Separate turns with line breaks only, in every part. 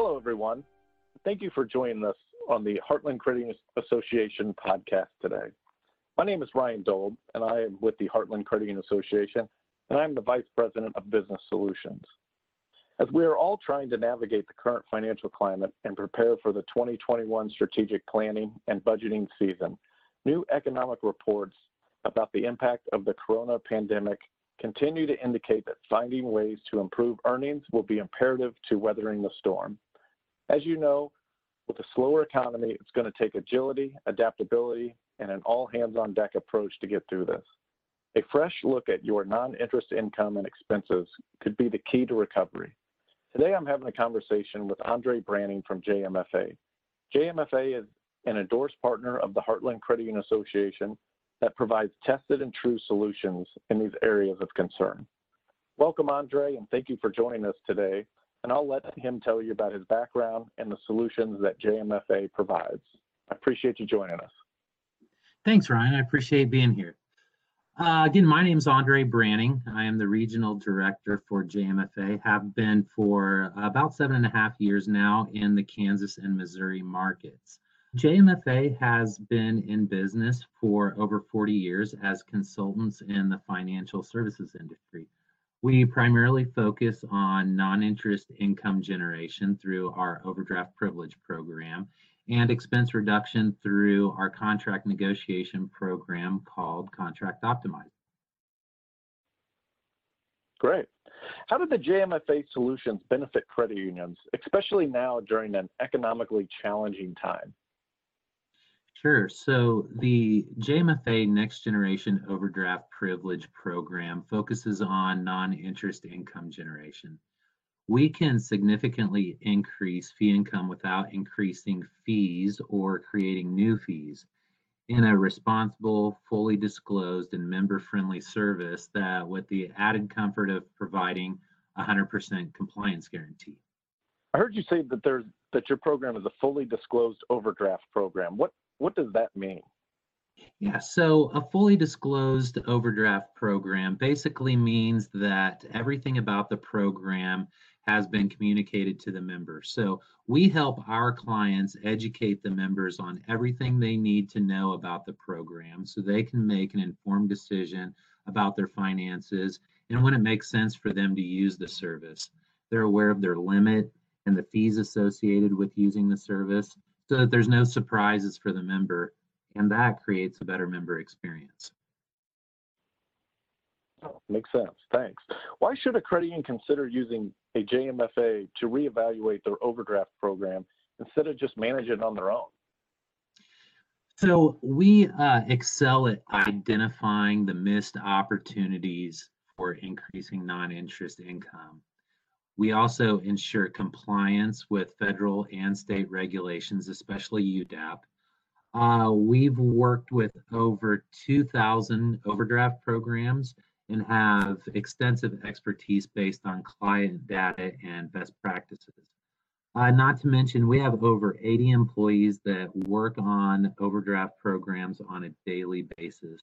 Hello, everyone. Thank you for joining us on the Heartland Credit Association podcast today. My name is Ryan Dold, and I am with the Heartland Credit Association, and I'm the Vice President of Business Solutions. As we are all trying to navigate the current financial climate and prepare for the 2021 strategic planning and budgeting season, new economic reports about the impact of the corona pandemic continue to indicate that finding ways to improve earnings will be imperative to weathering the storm. As you know, with a slower economy, it's going to take agility, adaptability, and an all hands on deck approach to get through this. A fresh look at your non interest income and expenses could be the key to recovery. Today, I'm having a conversation with Andre Branning from JMFA. JMFA is an endorsed partner of the Heartland Credit Union Association that provides tested and true solutions in these areas of concern. Welcome, Andre, and thank you for joining us today and I'll let him tell you about his background and the solutions that JMFA provides. I appreciate you joining us.
Thanks, Ryan. I appreciate being here. Uh, again, my name is Andre Branning. I am the regional director for JMFA, have been for about seven and a half years now in the Kansas and Missouri markets. JMFA has been in business for over 40 years as consultants in the financial services industry. We primarily focus on non-interest income generation through our overdraft privilege program and expense reduction through our contract negotiation program called Contract Optimizer.
Great. How did the JMFA solutions benefit credit unions, especially now during an economically challenging time?
Sure. So the JMFA Next Generation Overdraft Privilege Program focuses on non interest income generation. We can significantly increase fee income without increasing fees or creating new fees in a responsible, fully disclosed, and member friendly service that with the added comfort of providing 100% compliance guarantee.
I heard you say that there's that your program is a fully disclosed overdraft program. What what does that mean?
Yeah, so a fully disclosed overdraft program basically means that everything about the program has been communicated to the members. So we help our clients educate the members on everything they need to know about the program so they can make an informed decision about their finances and when it makes sense for them to use the service. They're aware of their limit and the fees associated with using the service so that there's no surprises for the member, and that creates a better member experience.
Oh, makes sense. Thanks. Why should a credit union consider using a JMFA to reevaluate their overdraft program instead of just manage it on their own?
So we uh, excel at identifying the missed opportunities for increasing non-interest income. We also ensure compliance with federal and state regulations, especially UDAP. Uh, we've worked with over 2,000 overdraft programs and have extensive expertise based on client data and best practices. Uh, not to mention, we have over 80 employees that work on overdraft programs on a daily basis,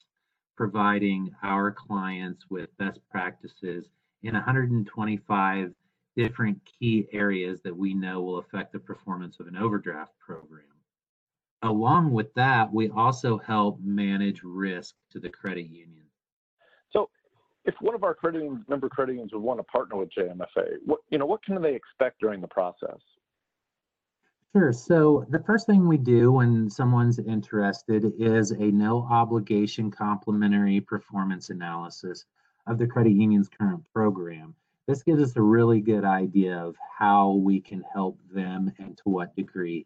providing our clients with best practices in 125 different key areas that we know will affect the performance of an overdraft program. Along with that, we also help manage risk to the credit union.
So, if one of our credit union, member credit unions would want to partner with JMFA, what you know, what can they expect during the process?
Sure. So the first thing we do when someone's interested is a no obligation complimentary performance analysis of the credit union's current program this gives us a really good idea of how we can help them and to what degree.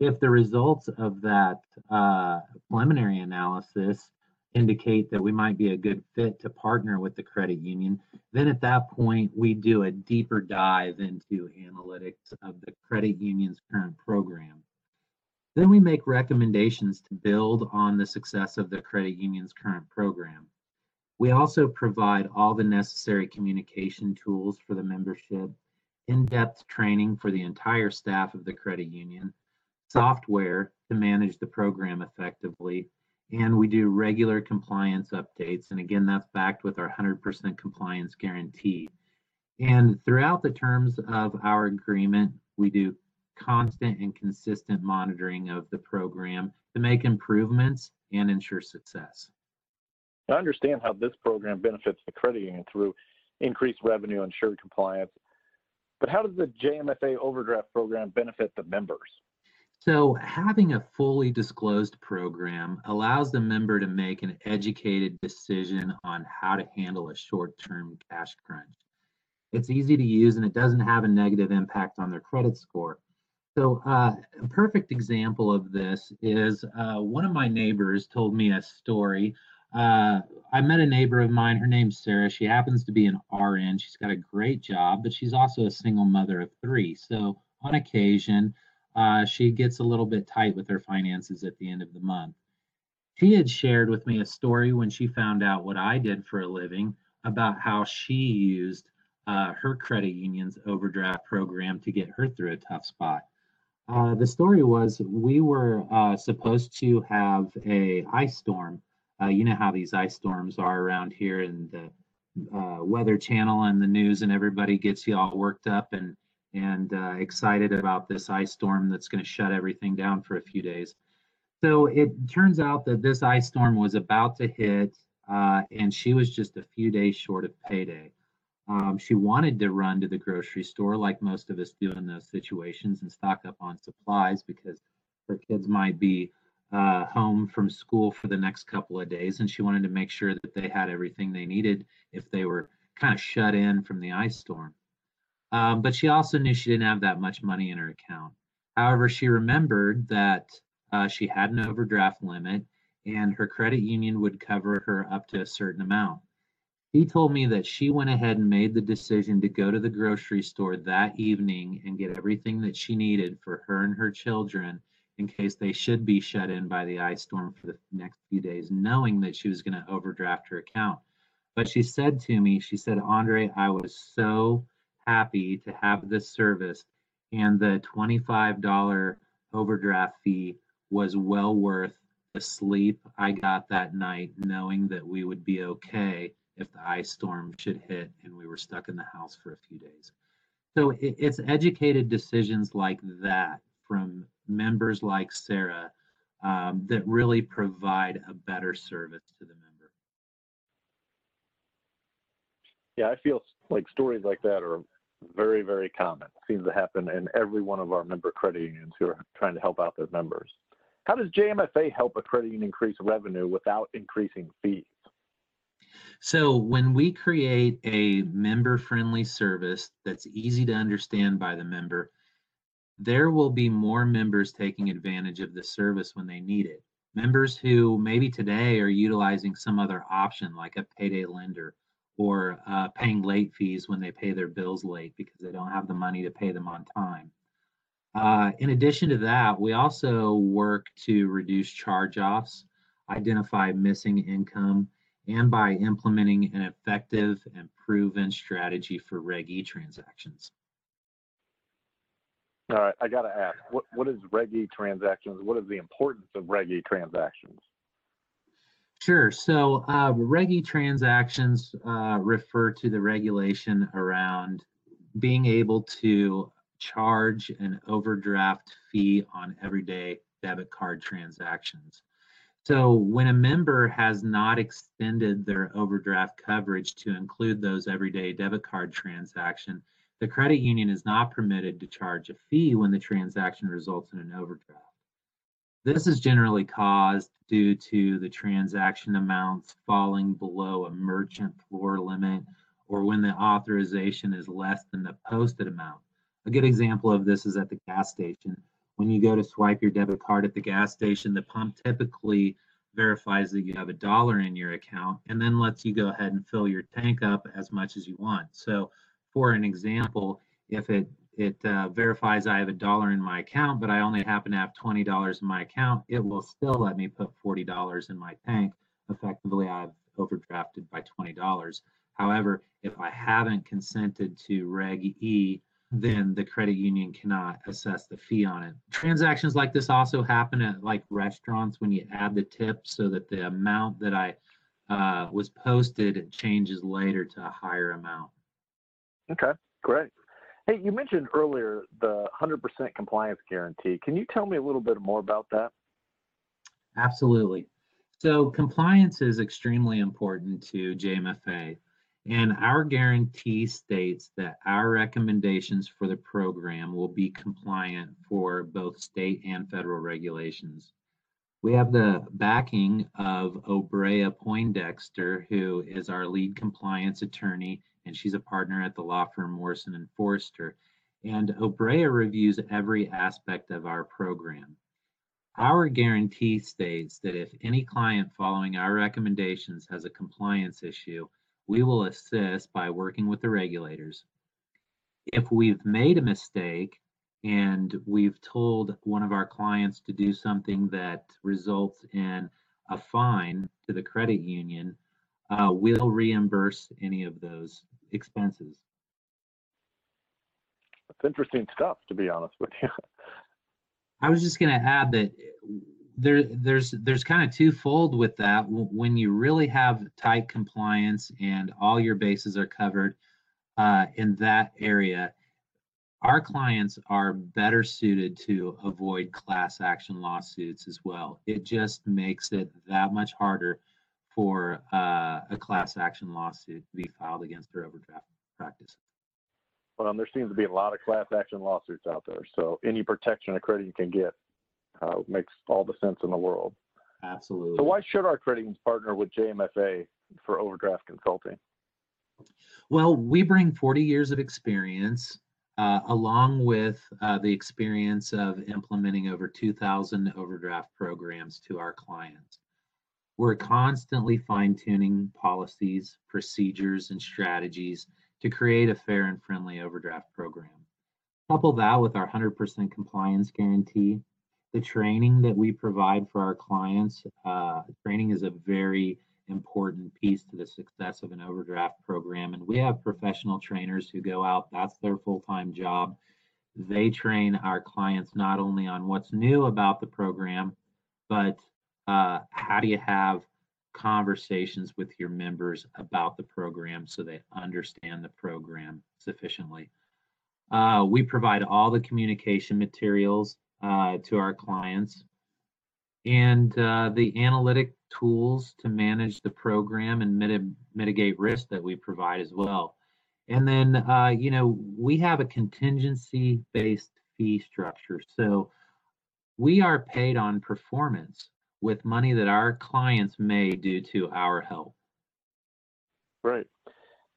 If the results of that uh, preliminary analysis indicate that we might be a good fit to partner with the credit union, then at that point we do a deeper dive into analytics of the credit union's current program. Then we make recommendations to build on the success of the credit union's current program. We also provide all the necessary communication tools for the membership, in-depth training for the entire staff of the credit union, software to manage the program effectively, and we do regular compliance updates. And again, that's backed with our 100% compliance guarantee. And throughout the terms of our agreement, We do constant and consistent monitoring of the program to make improvements and ensure success.
I understand how this program benefits the credit union through increased revenue and insured compliance, but how does the JMFA overdraft program benefit the members?
So, having a fully disclosed program allows the member to make an educated decision on how to handle a short term cash crunch. It's easy to use and it doesn't have a negative impact on their credit score. So, uh, a perfect example of this is uh, one of my neighbors told me a story. Uh, I met a neighbor of mine. Her name's Sarah. She happens to be an RN. She's got a great job, but she's also a single mother of three. So, on occasion, uh, she gets a little bit tight with her finances at the end of the month. She had shared with me a story when she found out what I did for a living about how she used uh, her credit union's overdraft program to get her through a tough spot. Uh, the story was we were uh, supposed to have a ice storm. Uh, you know how these ice storms are around here, and the uh, Weather Channel and the news, and everybody gets you all worked up and and uh, excited about this ice storm that's going to shut everything down for a few days. So it turns out that this ice storm was about to hit, uh, and she was just a few days short of payday. Um, she wanted to run to the grocery store, like most of us do in those situations, and stock up on supplies because her kids might be uh, home from school for the next couple of days, and she wanted to make sure that they had everything they needed if they were kind of shut in from the ice storm. Um, but she also knew she didn't have that much money in her account. However, she remembered that uh, she had an overdraft limit and her credit union would cover her up to a certain amount. He told me that she went ahead and made the decision to go to the grocery store that evening and get everything that she needed for her and her children in case they should be shut in by the ice storm for the next few days, knowing that she was going to overdraft her account. But she said to me, she said, Andre, I was so happy to have this service, and the $25 overdraft fee was well worth the sleep I got that night, knowing that we would be okay if the ice storm should hit and we were stuck in the house for a few days. So it's educated decisions like that from members like Sarah um, that really provide a better service to the member.
Yeah, I feel like stories like that are very, very common. Seems to happen in every one of our member credit unions who are trying to help out their members. How does JMFA help a credit union increase revenue without increasing fees?
So, when we create a member friendly service that's easy to understand by the member, there will be more members taking advantage of the service when they need it. Members who maybe today are utilizing some other option like a payday lender or uh, paying late fees when they pay their bills late because they don't have the money to pay them on time. Uh, in addition to that, we also work to reduce charge offs, identify missing income, and by implementing an effective and proven strategy for Reg E transactions.
All right, I got to ask, what, what is Reg E transactions? What is the importance of Reg E transactions?
Sure. So uh, Reg E transactions uh, refer to the regulation around being able to charge an overdraft fee on everyday debit card transactions. So when a member has not extended their overdraft coverage to include those everyday debit card transaction, the credit union is not permitted to charge a fee when the transaction results in an overdraft. This is generally caused due to the transaction amounts falling below a merchant floor limit or when the authorization is less than the posted amount. A good example of this is at the gas station. When you go to swipe your debit card at the gas station, the pump typically verifies that you have a dollar in your account and then lets you go ahead and fill your tank up as much as you want. So, for an example, if it it uh, verifies I have a dollar in my account, but I only happen to have $20 in my account, it will still let me put $40 in my tank. Effectively, I've overdrafted by $20. However, if I haven't consented to Reg E, then the credit union cannot assess the fee on it. Transactions like this also happen at like restaurants when you add the tip so that the amount that I uh, was posted changes later to a higher amount.
Okay, great. Hey, you mentioned earlier the 100% compliance guarantee. Can you tell me a little bit more about that?
Absolutely. So compliance is extremely important to JMFA. And our guarantee states that our recommendations for the program will be compliant for both state and federal regulations. We have the backing of Obrea Poindexter, who is our lead compliance attorney, and she's a partner at the law firm Morrison and Foerster. And Obrea reviews every aspect of our program. Our guarantee states that if any client following our recommendations has a compliance issue, we will assist by working with the regulators. If we've made a mistake and we've told one of our clients to do something that results in a fine to the credit union, uh, we'll reimburse any of those expenses.
That's interesting stuff, to be honest with you.
I was just going to add that there there's there's kind of twofold with that when you really have tight compliance and all your bases are covered uh, in that area our clients are better suited to avoid class action lawsuits as well it just makes it that much harder for uh, a class action lawsuit to be filed against their overdraft practice
well there seems to be a lot of class action lawsuits out there so any protection a credit you can get uh, makes all the sense in the world.
Absolutely.
So why should our credit unions partner with JMFA for overdraft consulting?
Well, we bring 40 years of experience uh, along with uh, the experience of implementing over 2,000 overdraft programs to our clients. We're constantly fine tuning policies, procedures, and strategies to create a fair and friendly overdraft program. Couple that with our 100% compliance guarantee, the training that we provide for our clients, uh, training is a very important piece to the success of an overdraft program. And we have professional trainers who go out, that's their full time job. They train our clients not only on what's new about the program, but uh, how do you have conversations with your members about the program so they understand the program sufficiently. Uh, we provide all the communication materials uh, to our clients and uh, the analytic tools to manage the program and mit- mitigate risk that we provide as well. And then, uh, you know, we have a contingency based fee structure. So we are paid on performance with money that our clients made due to our help.
Right.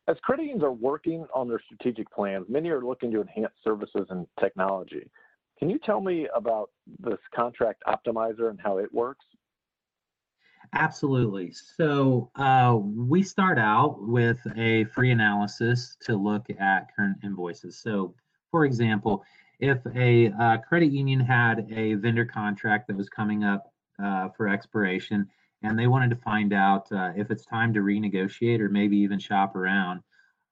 As credit unions are working on their strategic plans, many are looking to enhance services and technology. Can you tell me about this contract optimizer and how it works?
Absolutely. So uh, we start out with a free analysis to look at current invoices. So, for example, if a uh, credit union had a vendor contract that was coming up uh, for expiration and they wanted to find out uh, if it's time to renegotiate or maybe even shop around,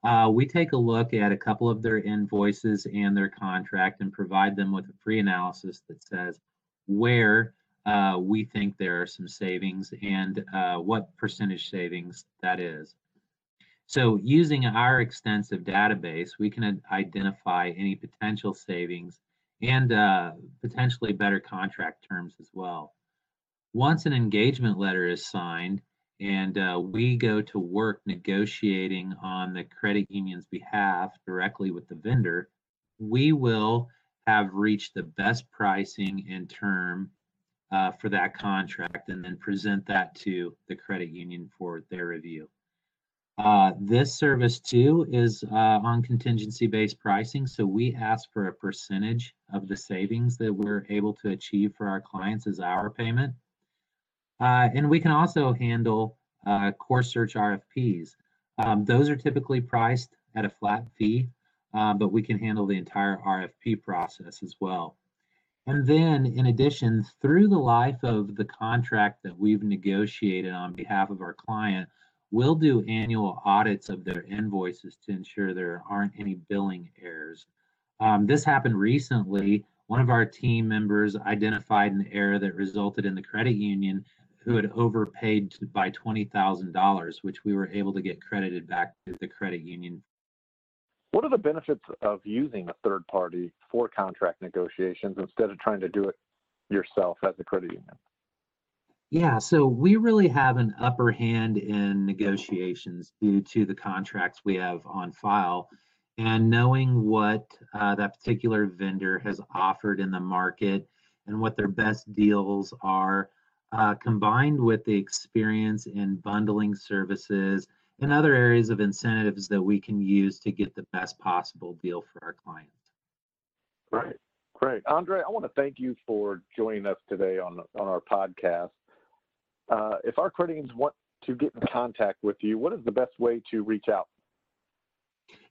uh, we take a look at a couple of their invoices and their contract and provide them with a free analysis that says where uh, we think there are some savings and uh, what percentage savings that is. So using our extensive database, we can identify any potential savings and uh, potentially better contract terms as well. Once an engagement letter is signed, and uh, we go to work negotiating on the credit union's behalf directly with the vendor, we will have reached the best pricing and term uh, for that contract and then present that to the credit union for their review. Uh, this service too is uh, on contingency based pricing. So we ask for a percentage of the savings that we're able to achieve for our clients as our payment. Uh, and we can also handle uh, core search RFPs. Um, those are typically priced at a flat fee, uh, but we can handle the entire RFP process as well. And then, in addition, through the life of the contract that we've negotiated on behalf of our client, we'll do annual audits of their invoices to ensure there aren't any billing errors. Um, this happened recently. One of our team members identified an error that resulted in the credit union who had overpaid by $20,000, which we were able to get credited back to the credit union.
What are the benefits of using a third party for contract negotiations instead of trying to do it yourself as a credit union?
Yeah, so we really have an upper hand in negotiations due to the contracts we have on file and knowing what uh, that particular vendor has offered in the market and what their best deals are, uh, combined with the experience in bundling services and other areas of incentives that we can use to get the best possible deal for our clients.
Great, great. Andre, I want to thank you for joining us today on, on our podcast. Uh, if our credit unions want to get in contact with you, what is the best way to reach out?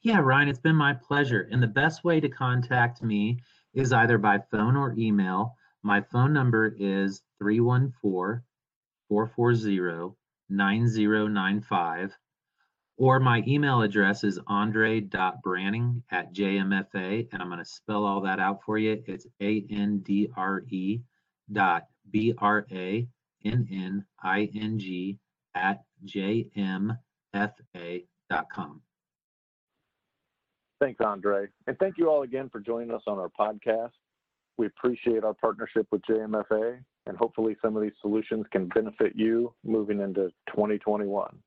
Yeah, Ryan, it's been my pleasure. And the best way to contact me is either by phone or email. My phone number is 314 440 9095. Or my email address is andre.branning at jmfa, and I'm going to spell all that out for you. It's A N D R E dot B R A N-N-I-N-G at jmfa.com.
Thanks, Andre. And thank you all again for joining us on our podcast. We appreciate our partnership with JMFA, and hopefully some of these solutions can benefit you moving into 2021.